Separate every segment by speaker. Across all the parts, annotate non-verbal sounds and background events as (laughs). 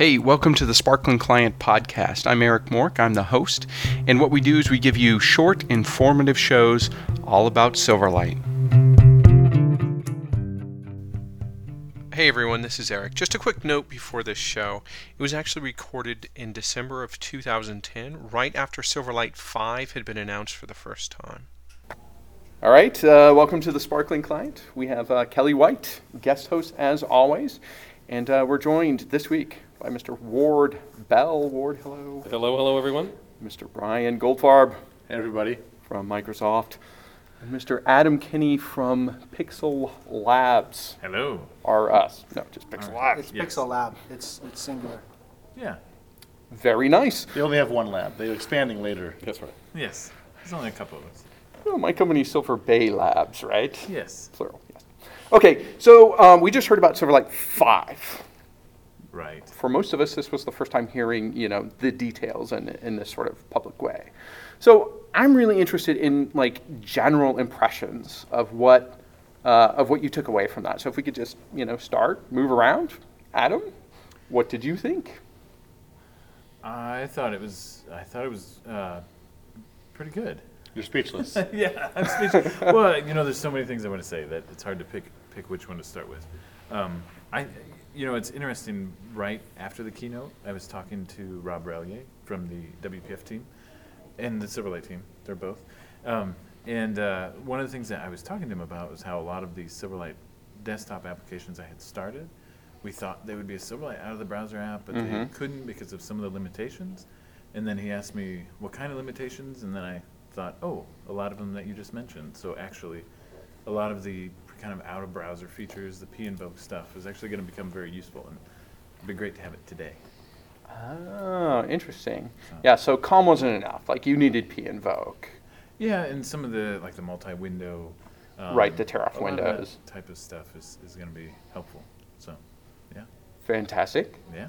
Speaker 1: Hey, welcome to the Sparkling Client Podcast. I'm Eric Mork, I'm the host, and what we do is we give you short, informative shows all about Silverlight. Hey everyone, this is Eric. Just a quick note before this show. It was actually recorded in December of 2010, right after Silverlight 5 had been announced for the first time. All right, uh, welcome to the Sparkling Client. We have uh, Kelly White, guest host as always, and uh, we're joined this week by Mr. Ward Bell. Ward, hello.
Speaker 2: Hello, hello, everyone.
Speaker 1: Mr. Brian Goldfarb
Speaker 3: Hey, everybody.
Speaker 1: from Microsoft, and Mr. Adam Kinney from Pixel Labs.
Speaker 3: Hello.
Speaker 1: Are us? No, just Pixel Labs.
Speaker 4: It's
Speaker 3: Yes.
Speaker 4: Pixel Lab. It's it's singular.
Speaker 3: Yeah.
Speaker 1: Very nice.
Speaker 5: They only have one lab. They're expanding later.
Speaker 2: That's right.
Speaker 3: Yes. There's only a couple of us.
Speaker 1: Oh, my company's Silver Bay Labs, right?
Speaker 3: Yes.
Speaker 1: Plural. Yes. Okay, so um, we just heard about Silverlight Five.
Speaker 3: Right.
Speaker 1: For most of us, this was the first time hearing, you know, the details in, in this sort of public way. So I'm really interested in like general impressions of what uh, of what you took away from that. So if we could just, you know, start, move around. Adam, what did you think?
Speaker 3: I thought it was. I thought it was uh, pretty good.
Speaker 5: You're speechless. (laughs)
Speaker 3: yeah, I'm speechless. well, you know, there's so many things I want to say that it's hard to pick pick which one to start with. Um, I, you know, it's interesting. Right after the keynote, I was talking to Rob Relyea from the WPF team and the Silverlight team. They're both. Um, and uh, one of the things that I was talking to him about was how a lot of these Silverlight desktop applications I had started, we thought they would be a Silverlight out of the browser app, but they couldn't because of some of the limitations. And then he asked me what kind of limitations, and then I thought, oh, a lot of them that you just mentioned. So actually, a lot of the kind of out of browser features, the p invoke stuff, is actually going to become very useful, and it'd be great to have it today.
Speaker 1: Oh, interesting. Yeah, so COM wasn't enough. Like you needed p invoke.
Speaker 3: Yeah, and some of the like the multi-window, um,
Speaker 1: Right, the tear off
Speaker 3: lot of
Speaker 1: windows.
Speaker 3: type of stuff is, is going to be helpful. So, yeah,
Speaker 1: Fantastic.
Speaker 3: yeah.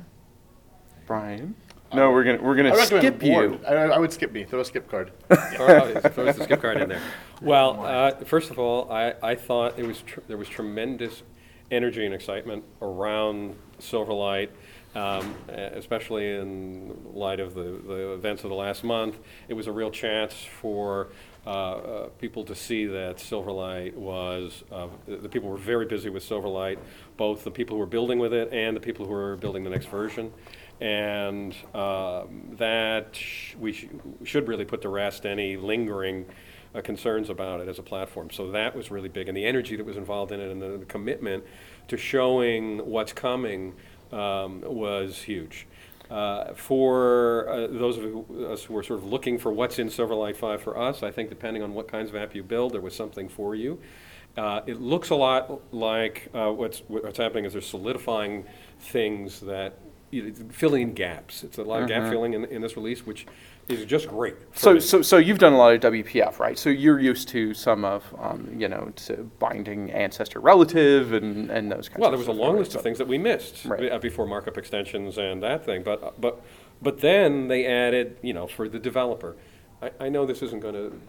Speaker 1: Brian? No, we're gonna we're gonna
Speaker 5: recommend
Speaker 1: skip you.
Speaker 5: I, I would skip me. Throw a skip card. (laughs)
Speaker 2: All right, throw the skip card in there. Well, uh, first of all, I, I thought it was tr- there was tremendous energy and excitement around Silverlight, um, e- especially in light of the, the events of the last month. It was a real chance for uh, uh, people to see that Silverlight was, uh, the, the people were very busy with Silverlight, both the people who were building with it and the people who were building the next version. And um, that sh- we sh- should really put to rest any lingering uh, concerns about it as a platform. So that was really big. And the energy that was involved in it and the, the commitment to showing what's coming um, was huge. Uh, for uh, those of us who are sort of looking for what's in Silverlight 5 for us, I think depending on what kinds of app you build, there was something for you. Uh, it looks a lot like uh, what's, what's happening is they're solidifying things that, filling in gaps. It's a lot of gap filling in, in this release, which is just great.
Speaker 1: So,
Speaker 2: me.
Speaker 1: so, so you've done a lot of WPF, right? So you're used to some of, um, you know, to binding ancestor relative and, and those kinds of things.
Speaker 2: Well,
Speaker 1: of
Speaker 2: there was a
Speaker 1: stuff,
Speaker 2: long
Speaker 1: right?
Speaker 2: list of things that we missed
Speaker 1: Right.
Speaker 2: uh, before markup extensions and that thing, but, but, but then they added, you know, for the developer. I, I know this isn't going to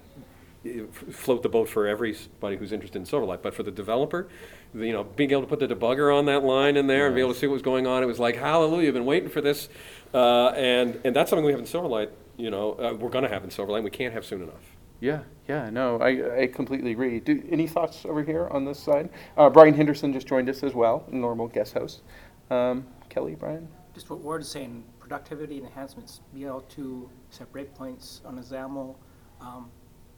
Speaker 2: float the boat for everybody who's interested in Silverlight, but for the developer, the, you know, being able to put the debugger on that line in there and be able to see what was going on, it was like, hallelujah, I've been waiting for this. Uh, and, and that's something we have in Silverlight, you know, uh, we're going to have in Silverlight, and we can't have soon enough.
Speaker 1: Yeah, yeah, no, I, I completely agree. Do, any thoughts over here on this side? Uh, Brian Henderson just joined us as well, normal guest host. Um, Kelly, Brian?
Speaker 4: Just what Ward is saying, productivity enhancements, be able to set breakpoints on a XAML, um,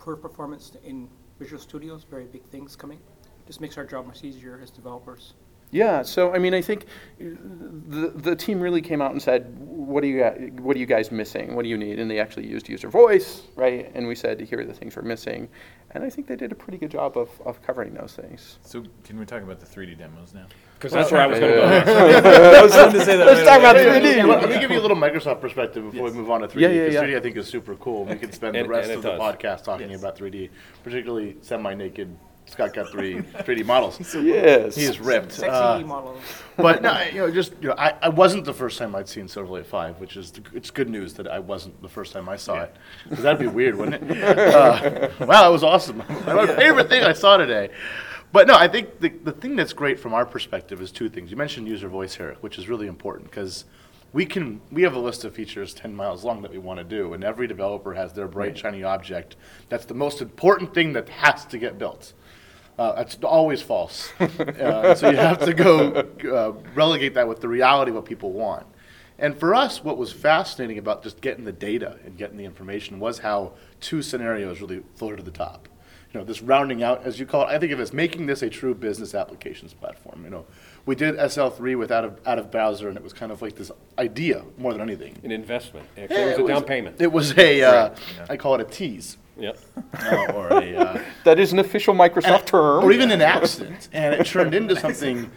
Speaker 4: poor performance in Visual Studios, very big things coming. Just makes our job much easier as developers.
Speaker 1: Yeah, so I mean, I think uh, the the team really came out and said, "What are you guys, what are you guys missing? What do you need?" And they actually used user voice, right? And we said, "Here are the things we're missing," and I think they did a pretty good job of, of covering those things.
Speaker 3: So, can we talk about the 3D demos now?
Speaker 2: Because that's where I was going to go (laughs) (laughs) next.
Speaker 1: Let's talk about 3D.
Speaker 5: me- let me give you a little Microsoft perspective before we move on to three
Speaker 1: D. Yeah,
Speaker 5: yeah,
Speaker 1: yeah.
Speaker 5: Three D, I think is super cool. We could spend
Speaker 2: And-
Speaker 5: the rest of
Speaker 2: it
Speaker 5: the podcast talking
Speaker 3: Yes.
Speaker 5: about 3D, particularly semi-naked Scott got 3 3D models. (laughs)
Speaker 1: Yes.
Speaker 5: He is ripped.
Speaker 4: Sexy
Speaker 5: Uh,
Speaker 4: models.
Speaker 5: but no, I- you know, just you know, I, I wasn't the first time I'd seen Silverlight Five, which is the, it's good news that I wasn't the first time I saw it. 'Cause that'd be weird, wouldn't it? Uh, wow, that was awesome. (laughs) My favorite thing I saw today. But no, I think the, the thing that's great from our perspective is two things. You mentioned user voice here, which is really important because we can we have a list of features 10 miles long that we want to do and every developer has their bright shiny object that's the most important thing that has to get built uh, that's always false. (laughs) Uh, so you have to go uh, relegate that with the reality of what people want. And for us what was fascinating about just getting the data and getting the information was how two scenarios really floated to the top. You know, this rounding out, as you call it, I think of it as making this a true business applications platform. You know, we did SL3 with out of out of browser, and it was kind of like this idea more than anything.
Speaker 2: An investment. Actually, it was a down payment.
Speaker 5: It was a, uh, I call it a tease,
Speaker 2: Yep.
Speaker 5: uh, or a, uh, (laughs)
Speaker 1: That is an official Microsoft term.
Speaker 5: or even an accident, and it turned into something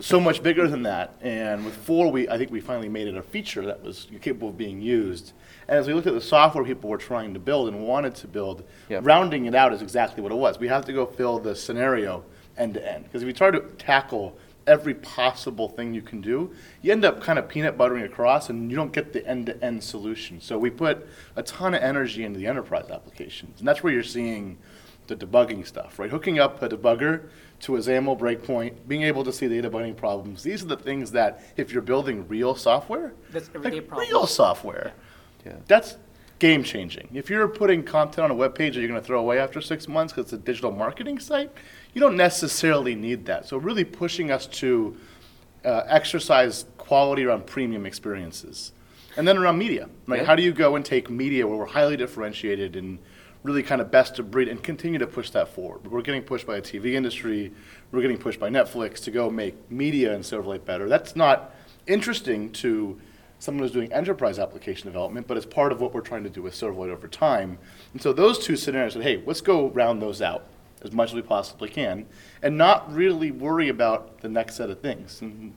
Speaker 5: so much bigger than that. And with four, we I think we finally made it a feature that was capable of being used. And as we looked at the software people were trying to build and wanted to build,
Speaker 1: Yeah.
Speaker 5: rounding it out is exactly what it was. We have to go fill the scenario end to end because if we try to tackle every possible thing you can do, you end up kind of peanut buttering across and you don't get the end to end solution. So we put a ton of energy into the enterprise applications, and that's where you're seeing the debugging stuff, right? Hooking up a debugger to a XAML breakpoint, being able to see the debugging problems. These are the things that, if you're building real software,
Speaker 4: That's everyday
Speaker 5: like
Speaker 4: problems.
Speaker 5: real software,
Speaker 1: Yeah.
Speaker 5: that's game changing. If you're putting content on a web page that you're going to throw away after six months because it's a digital marketing site, you don't necessarily need that. So really pushing us to uh, exercise quality around premium experiences. And then around media, like
Speaker 1: Yeah.
Speaker 5: how do you go and take media where we're highly differentiated and really kind of best of breed and continue to push that forward? We're getting pushed by the TV industry, we're getting pushed by Netflix to go make media in Silverlight better. That's not interesting to someone who's doing enterprise application development, but it's part of what we're trying to do with Silverlight over time. And so those two scenarios said, hey, let's go round those out as much as we possibly can and not really worry about the next set of things. And,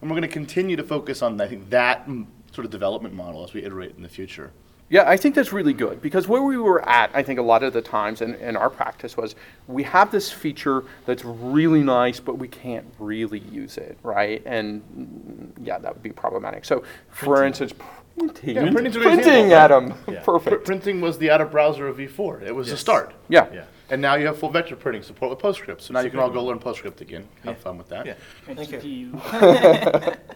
Speaker 5: and we're going to continue to focus on, I think, that sort of development model as we iterate in the future.
Speaker 1: Yeah, I think that's really good because where we were at, I think a lot of the times in, in our practice was we have this feature that's really nice, but we can't really use it, right? And mm, yeah, that would be problematic. So, for instance, printing,
Speaker 5: Yeah, printing's a good
Speaker 1: printing. Adam,
Speaker 3: Yeah.
Speaker 5: Pr-
Speaker 1: perfect.
Speaker 5: printing was the out of browser of V4. It was a start.
Speaker 1: Yeah.
Speaker 3: Yeah.
Speaker 5: And now you have full vector printing support with PostScript. So now you can all go learn PostScript again. Have fun with that.
Speaker 3: Yeah.
Speaker 4: And GPU. (laughs)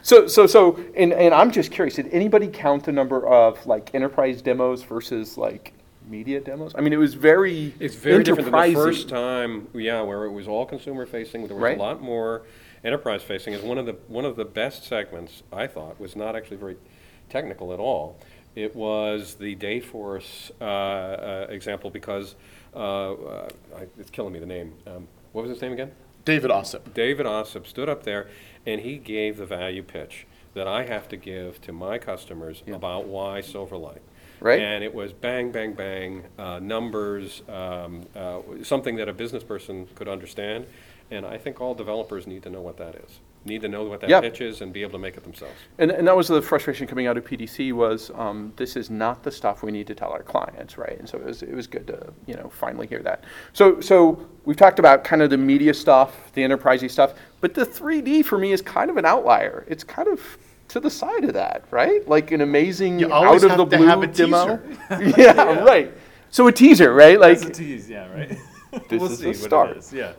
Speaker 1: So, so, so, and, and I'm just curious. Did anybody count the number of like enterprise demos versus like media demos? I mean, it was very
Speaker 2: It's very different than the
Speaker 1: enterprisey.
Speaker 2: first time, yeah, where it was all consumer facing. There was
Speaker 1: Right.
Speaker 2: a lot more enterprise facing. Is one of the one of the best segments I thought was not actually very technical at all. It was the Dayforce uh, uh, example because uh, uh, I, it's killing me the name. Um, what was his name again?
Speaker 5: David Ossip.
Speaker 2: David Ossip stood up there and he gave the value pitch that I have to give to my customers about why Silverlight.
Speaker 1: Right.
Speaker 2: And it was bang, bang, bang, uh, numbers, um, uh, something that a business person could understand. And I think all developers need to know what that is. Need to know what that
Speaker 1: Yeah.
Speaker 2: pitch is and be able to make it themselves.
Speaker 1: And, and that was the frustration coming out of PDC was um, this is not the stuff we need to tell our clients, right? And so it was, it was good to you know finally hear that. So so we've talked about kind of the media stuff, the enterprisey stuff, but the 3D for me is kind of an outlier. It's kind of to the side of that, right? Like an amazing
Speaker 5: You always
Speaker 1: out of the
Speaker 5: have to
Speaker 1: blue
Speaker 5: have a
Speaker 1: demo.
Speaker 5: teaser. (laughs)
Speaker 1: yeah, right. So a teaser, right? Like
Speaker 3: That's a tease, yeah, right?
Speaker 1: This
Speaker 3: we'll
Speaker 1: is
Speaker 3: see
Speaker 1: a
Speaker 3: what
Speaker 1: start.
Speaker 3: it is. Yeah.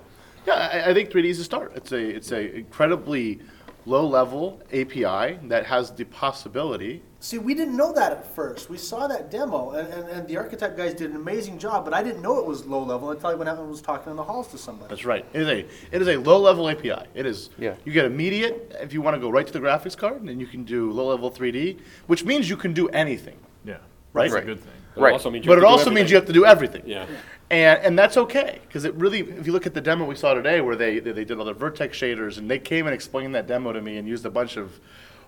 Speaker 5: Yeah, I, I think 3D is a start. It's a it's a incredibly low level API that has the possibility.
Speaker 6: See, we didn't know that at first. We saw that demo, and, and, and the architect guys did an amazing job, but I didn't know it was low level until I went out and was talking in the halls to somebody.
Speaker 5: That's right. It is a it is a low level API. It is.
Speaker 1: Yeah.
Speaker 5: You get immediate if you want to go right to the graphics card, and then you can do low level 3D, which means you can do anything.
Speaker 3: Yeah.
Speaker 5: Right.
Speaker 3: That's
Speaker 1: Right.
Speaker 3: a good thing.
Speaker 2: But
Speaker 1: Right.
Speaker 2: it also means you
Speaker 5: But
Speaker 2: have
Speaker 5: it
Speaker 2: to do
Speaker 5: also means
Speaker 2: everything.
Speaker 5: you have to do everything.
Speaker 2: Yeah.
Speaker 5: And, and that's okay, because it really, if you look at the demo we saw today, where they, they did all the vertex shaders, and they came and explained that demo to me and used a bunch of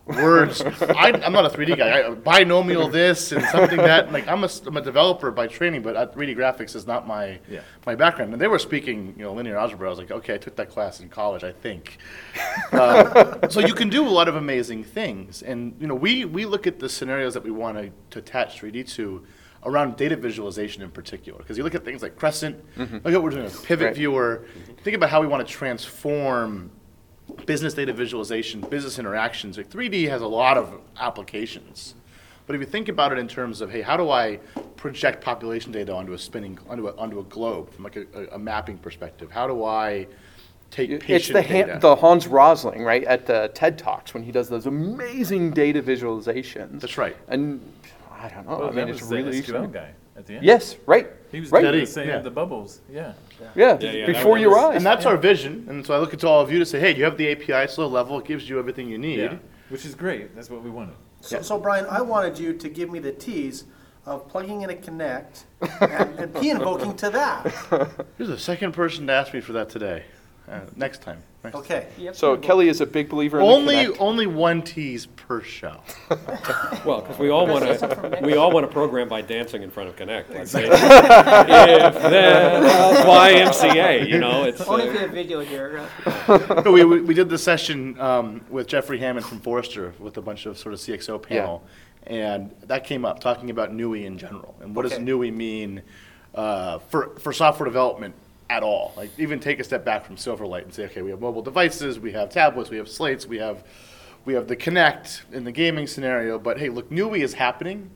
Speaker 5: words. I, I'm not a 3D guy. I, binomial this and something that. Like I'm a, I'm a developer by training, but uh, 3D graphics is not my
Speaker 3: Yeah.
Speaker 5: my background. And they were speaking, you know, linear algebra. I was like, okay, I took that class in college, I think. (laughs) Uh, so you can do a lot of amazing things, and you know, we we look at the scenarios that we want to attach 3D to around data visualization in particular. Because you look at things like Crescent, mm-hmm. look at what we're doing with Pivot
Speaker 1: Right.
Speaker 5: Viewer. Think about how we want to transform business data visualization, business interactions. Like 3D has a lot of applications. But if you think about it in terms of, hey, how do I project population data onto a spinning, onto a, onto a globe from like a, a, mapping perspective? How do I take
Speaker 1: It's
Speaker 5: patient
Speaker 1: the, Han-
Speaker 5: data.
Speaker 1: the Hans Rosling, right, at the TED Talks when he does those amazing data visualizations.
Speaker 5: That's right.
Speaker 1: And I don't know.
Speaker 3: Well,
Speaker 1: I mean, it's
Speaker 3: was the
Speaker 1: really
Speaker 3: SQL
Speaker 1: exciting.
Speaker 3: guy at the end.
Speaker 1: Yes, right.
Speaker 3: He was
Speaker 1: right.
Speaker 3: doing
Speaker 5: That
Speaker 3: the
Speaker 5: he-
Speaker 3: same,
Speaker 5: yeah.
Speaker 3: the bubbles, yeah.
Speaker 1: Yeah,
Speaker 2: Yeah, yeah, that
Speaker 1: before
Speaker 2: was-
Speaker 1: your eyes.
Speaker 5: And that's our vision. And so I look at all of you to say, hey, you have the API slow level. It gives you everything you need.
Speaker 3: Yeah, which is great, that's what we wanted.
Speaker 6: So, so Brian, I wanted you to give me the tease of plugging in a Kinect and, and P (laughs) invoking to that.
Speaker 5: You're the second person to ask me for that today. Uh, next time. Next
Speaker 6: Okay.
Speaker 1: so Kelly is a big believer in
Speaker 5: Only
Speaker 1: the Kinect.
Speaker 5: only one tease per show. (laughs)
Speaker 2: Well, because we all want to, we all want to program by dancing in front of Kinect. Like, (laughs) if then YMCA, you know, (laughs) it's.
Speaker 4: Only
Speaker 2: uh,
Speaker 4: for the video here. uh,
Speaker 5: No, we, we we did the session um, with Jeffrey Hammond from Forrester with a bunch of sort of CXO panel, and that came up talking about NUI in general and what does
Speaker 6: Okay.
Speaker 5: NUI mean uh, for for software development at all? Like even take a step back from Silverlight and say, okay, we have mobile devices, we have tablets, we have slates, we have we have the Kinect in the gaming scenario, but hey, look, NUI is happening.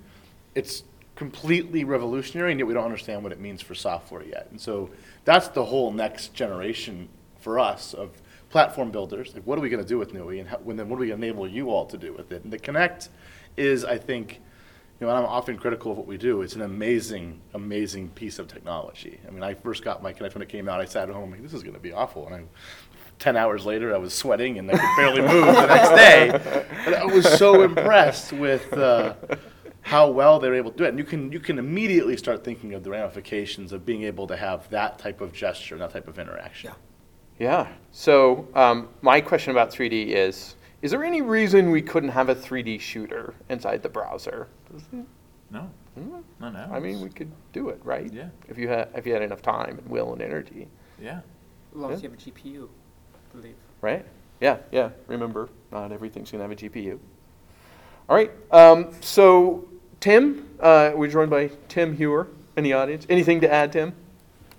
Speaker 5: It's completely revolutionary, and yet we don't understand what it means for software yet. And so that's the whole next generation for us of platform builders. Like, what are we going to do with NUI, and how, when then what are we going to enable you all to do with it? And the Kinect is, I think, you know, I'm often critical of what we do. It's an amazing, amazing piece of technology. I mean, I first got my Kinect when it came out. I sat at home, like, this is going to be awful, and I. 10 hours later, I was sweating and I could barely move the next day. But I was so impressed with uh, how well they're able to do it. And you can, you can immediately start thinking of the ramifications of being able to have that type of gesture, and that type of interaction.
Speaker 1: Yeah. So um, my question about 3D is: Is there any reason we couldn't have a 3D shooter inside the browser?
Speaker 3: No, not now.
Speaker 1: I mean, we could do it, right?
Speaker 3: Yeah.
Speaker 1: If you had if you had enough time and will and energy,
Speaker 3: Yeah,
Speaker 4: As long as you have a GPU, I believe.
Speaker 1: right? Yeah. Yeah. Remember, not everything's gonna have a GPU. All right. Um, so Tim, uh, we're joined by Tim Heuer in the audience. Anything to add, Tim?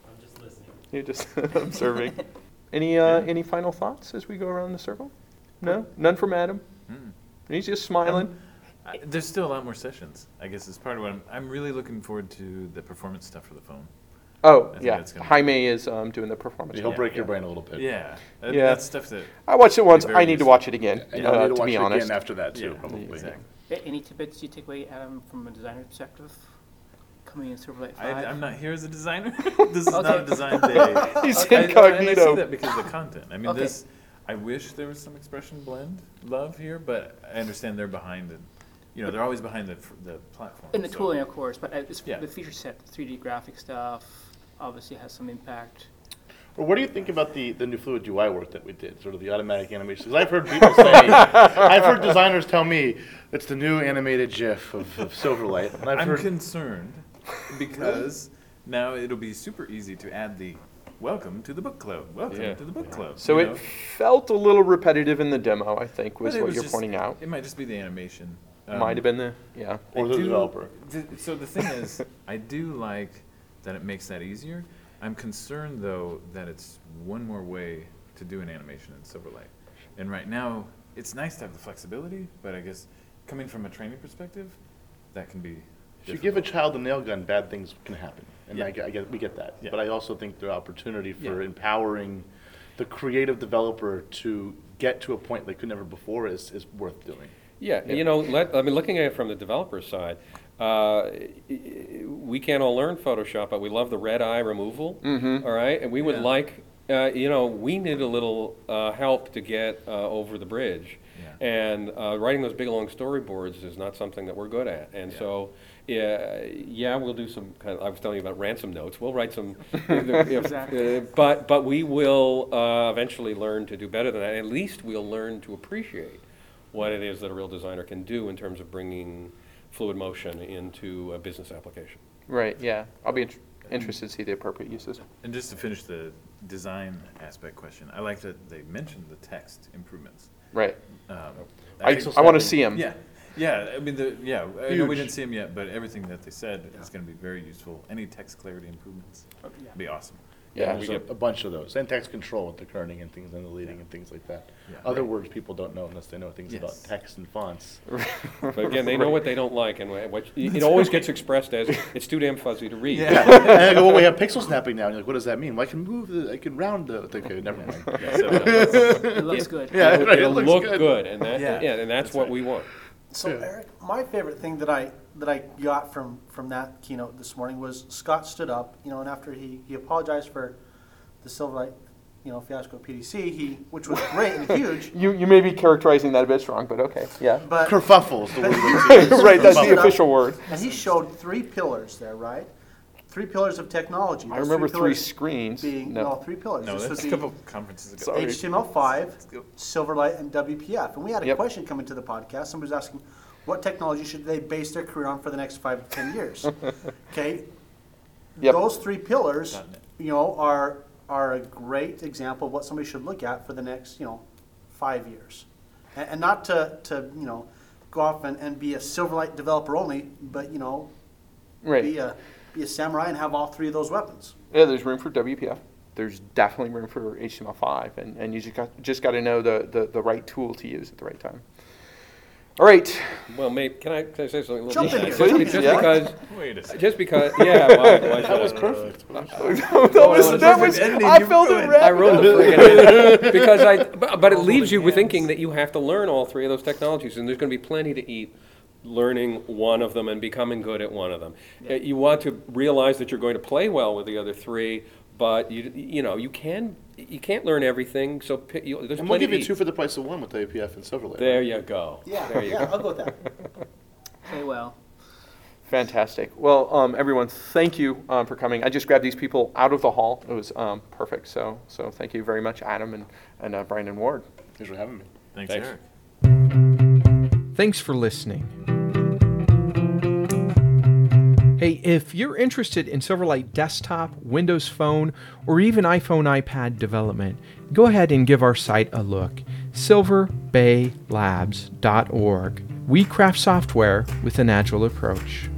Speaker 7: I'm just listening.
Speaker 1: You're just (laughs) observing. (laughs) Any uh, any final thoughts as we go around the circle? No, none from Adam.
Speaker 3: Mm.
Speaker 1: He's just smiling.
Speaker 3: I, there's still a lot more sessions. I guess is part of what I'm. I'm really looking forward to the performance stuff for the phone.
Speaker 1: Oh, yeah.
Speaker 3: that's gonna be-
Speaker 1: Jaime is um, doing the performance.
Speaker 5: He'll
Speaker 1: one.
Speaker 5: break your brain a little bit.
Speaker 3: Yeah, that,
Speaker 1: Yeah.
Speaker 3: that's stuff that.
Speaker 1: I watched it once. I need to watch it again.
Speaker 5: And
Speaker 1: uh,
Speaker 5: need to
Speaker 1: to
Speaker 5: watch
Speaker 1: be
Speaker 5: it
Speaker 1: honest.
Speaker 5: again after that too,
Speaker 3: Yeah,
Speaker 5: probably.
Speaker 3: exactly.
Speaker 4: A- Any tidbits you take away, Adam, from a designer perspective, coming in Silverlight
Speaker 3: I,
Speaker 4: 5?
Speaker 3: I'm not here as a designer. (laughs) this is not a design day. (laughs)
Speaker 1: He's
Speaker 3: I- I- and I
Speaker 1: incognito.
Speaker 3: that because of the content. I mean,
Speaker 4: Okay.
Speaker 3: this. I wish there was some expression blend love here, but I understand they're behind it. You know, they're always behind the the platform.
Speaker 4: In the
Speaker 3: so-
Speaker 4: tooling, of course, but uh, it's
Speaker 3: Yeah.
Speaker 4: the feature set, the 3D graphic stuff, obviously has some impact.
Speaker 5: Well, what do you think about the, the new Fluid UI work that we did, sort of the automatic animation? Because I've heard people say, (laughs) I've heard designers tell me it's the new animated GIF of, of Silverlight, and I've
Speaker 3: I'm
Speaker 5: heard
Speaker 3: concerned because now it'll be super easy to add the welcome to the book club. Welcome
Speaker 2: Yeah.
Speaker 3: to the book club.
Speaker 1: So it
Speaker 3: know?
Speaker 1: felt a little repetitive in the demo. I think was what
Speaker 3: was
Speaker 1: you're
Speaker 3: just-
Speaker 1: pointing out.
Speaker 3: It might just be the animation. Um,
Speaker 1: Might have been the yeah.
Speaker 5: or
Speaker 3: I
Speaker 5: the
Speaker 3: do-
Speaker 5: developer.
Speaker 3: th- So the thing is, (laughs) I do like that it makes that easier. I'm concerned though that it's one more way to do an animation in Silverlight. And right now, it's nice to have the flexibility, but I guess coming from a training perspective, that can be.
Speaker 5: If you give a child a nail gun, bad things can happen, and I
Speaker 3: Yeah.
Speaker 5: get, I get, we get that.
Speaker 3: Yeah.
Speaker 5: But I also think the opportunity for
Speaker 3: Yeah.
Speaker 5: empowering the creative developer to get to a point they could never before is, is worth doing.
Speaker 2: Yeah, you know, let, I mean, looking at it from the developer side, uh, we can't all learn Photoshop, but we love the red eye removal. All right, and we would
Speaker 3: Yeah.
Speaker 2: like, uh, you know, we need a little uh, help to get uh, over the bridge.
Speaker 3: Yeah.
Speaker 2: And uh, writing those big long storyboards is not something that we're good at. And
Speaker 3: Yeah.
Speaker 2: so, yeah, yeah, we'll do some kind of, I was telling you about ransom notes. We'll write some, (laughs) if-
Speaker 4: Exactly.
Speaker 2: uh, but but we will uh, eventually learn to do better than that. At least we'll learn to appreciate what it is that a real designer can do in terms of bringing fluid motion into a business application.
Speaker 1: Right. Yeah. I'll be int- interested to see the appropriate uses.
Speaker 3: And just to finish the design aspect question, I like that they mentioned the text improvements.
Speaker 1: Right.
Speaker 3: Um,
Speaker 1: I,
Speaker 3: think-
Speaker 1: I want to see him.
Speaker 3: Yeah, yeah. I mean, the yeah. I know
Speaker 5: Huge.
Speaker 3: we didn't see him yet, but everything that they said is going to be very useful. Any text clarity improvements
Speaker 4: Oh, yeah.
Speaker 3: would be awesome.
Speaker 1: Yeah,
Speaker 5: there's
Speaker 2: we
Speaker 5: a,
Speaker 2: get-
Speaker 5: a bunch of those, and text control with the kerning and things and the leading and things like that.
Speaker 3: Yeah.
Speaker 5: Other words people don't know unless they know things about
Speaker 3: Yes.
Speaker 5: text and fonts. (laughs) (laughs)
Speaker 2: But again, they know what they don't like, and what, it always gets expressed as, it's too damn fuzzy to read. (laughs)
Speaker 5: and I go, well, we have pixel snapping now. And you're like, what does that mean? Well, I can move the, I can round the. Okay, never mind.
Speaker 4: Uh, it looks good.
Speaker 5: Yeah,
Speaker 2: It'll,
Speaker 5: right, it
Speaker 2: it'll
Speaker 5: looks
Speaker 2: look
Speaker 5: good.
Speaker 2: good, and that,
Speaker 3: Yeah,
Speaker 2: yeah, and that's
Speaker 3: that's
Speaker 2: what
Speaker 3: right.
Speaker 2: we want.
Speaker 6: So
Speaker 5: Yeah.
Speaker 6: Eric, my favorite thing that I that I got from from that keynote this morning was Scott stood up, you know, and after he he apologized for the Silverlight, you know, fiasco at PDC, he which was great and huge, (laughs)
Speaker 1: You, you may be characterizing that a bit strong, but okay, yeah.
Speaker 6: but
Speaker 5: Kerfuffle is the word. (laughs)
Speaker 1: right, that's the official word.
Speaker 6: and he showed three pillars there, right? Three pillars of technology.
Speaker 1: I
Speaker 6: Those
Speaker 1: remember three
Speaker 6: pillars
Speaker 1: screens.
Speaker 6: Being no.
Speaker 1: No.
Speaker 6: three pillars.
Speaker 3: No,
Speaker 6: this
Speaker 3: that's
Speaker 6: would
Speaker 3: a
Speaker 6: be
Speaker 3: couple conferences ago.
Speaker 1: Sorry.
Speaker 6: HTML5. Silverlight, and WPF. And we had a
Speaker 1: Yep.
Speaker 6: question come into the podcast. Somebody was asking, what technology should they base their career on for the next five to ten years? (laughs) okay,
Speaker 1: Yep.
Speaker 6: those three pillars,
Speaker 3: Dot net.
Speaker 6: you know, are are a great example of what somebody should look at for the next, you know, five years, and, and not to to you know go off and, and be a Silverlight developer only, but you know, be a be a samurai and have all three of those weapons.
Speaker 1: Yeah, there's room for WPF. There's definitely room for HTML5, and, and you just got, just got to know the, the, the right tool to use at the right time. All right.
Speaker 2: Well, maybe, can I, can I say something? a little
Speaker 6: Jump
Speaker 2: bit?
Speaker 6: in,
Speaker 2: Just-
Speaker 6: jump.
Speaker 2: Just
Speaker 1: Yeah.
Speaker 2: because,
Speaker 3: Wait a second.
Speaker 2: just because, (laughs) yeah, well, why
Speaker 5: That was perfect. (laughs)
Speaker 1: that was,
Speaker 2: wanna
Speaker 1: that was, I
Speaker 3: you
Speaker 1: felt it red.
Speaker 2: I wrote the friggin' because I, but, but it oh leaves you with thinking that you have to learn all three of those technologies, and there's gonna be plenty to eat learning one of them and becoming good at one of them. Uh, You want to realize that you're going to play well with the other three, but you, you know, you can, you can't learn everything, so pick, you, there's
Speaker 5: And we'll give you two for the price of one with the APF and Silverlight.
Speaker 2: There you go.
Speaker 6: Yeah,
Speaker 2: There you
Speaker 6: yeah,
Speaker 2: go.
Speaker 6: I'll go with that. (laughs)
Speaker 4: Okay, well.
Speaker 1: Fantastic. Well, um, everyone, thank you um, for coming. I just grabbed these people out of the hall. It was um, perfect. So, so thank you very much, Adam and, and uh, Brandon Ward.
Speaker 5: Thanks for having me.
Speaker 3: Thanks,
Speaker 2: Thanks.
Speaker 3: Eric.
Speaker 8: Thanks for listening. Hey, if you're interested in Silverlight desktop, Windows Phone, or even iPhone iPad development, go ahead and give our site a look. silverbaylabs.org. We craft software with an agile approach.